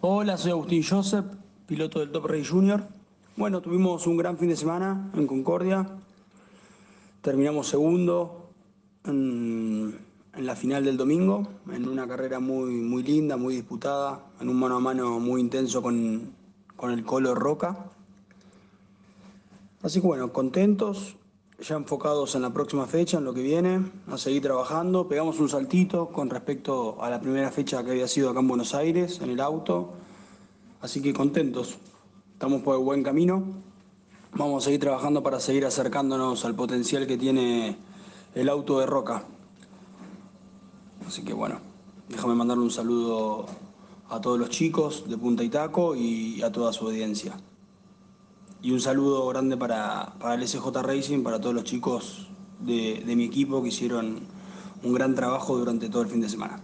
Hola, soy Agustín Joseph, piloto del Top Race Junior. Bueno, tuvimos un gran fin de semana en Concordia. Terminamos segundo en, la final del domingo, en una carrera muy, muy linda, muy disputada, en un mano a mano muy intenso con, con el Colo Roca. Así que bueno, contentos, ya enfocados en la próxima fecha, en lo que viene, a seguir trabajando. Pegamos un saltito con respecto a la primera fecha que había sido acá en Buenos Aires, en el auto. Así que contentos, estamos por el buen camino. Vamos a seguir trabajando para seguir acercándonos al potencial que tiene el auto de Roca. Así que bueno, déjame mandarle un saludo a todos los chicos de Punta y Taco y a toda su audiencia. Y un saludo grande para, para el SJ Racing, para todos los chicos de, de mi equipo que hicieron un gran trabajo durante todo el fin de semana.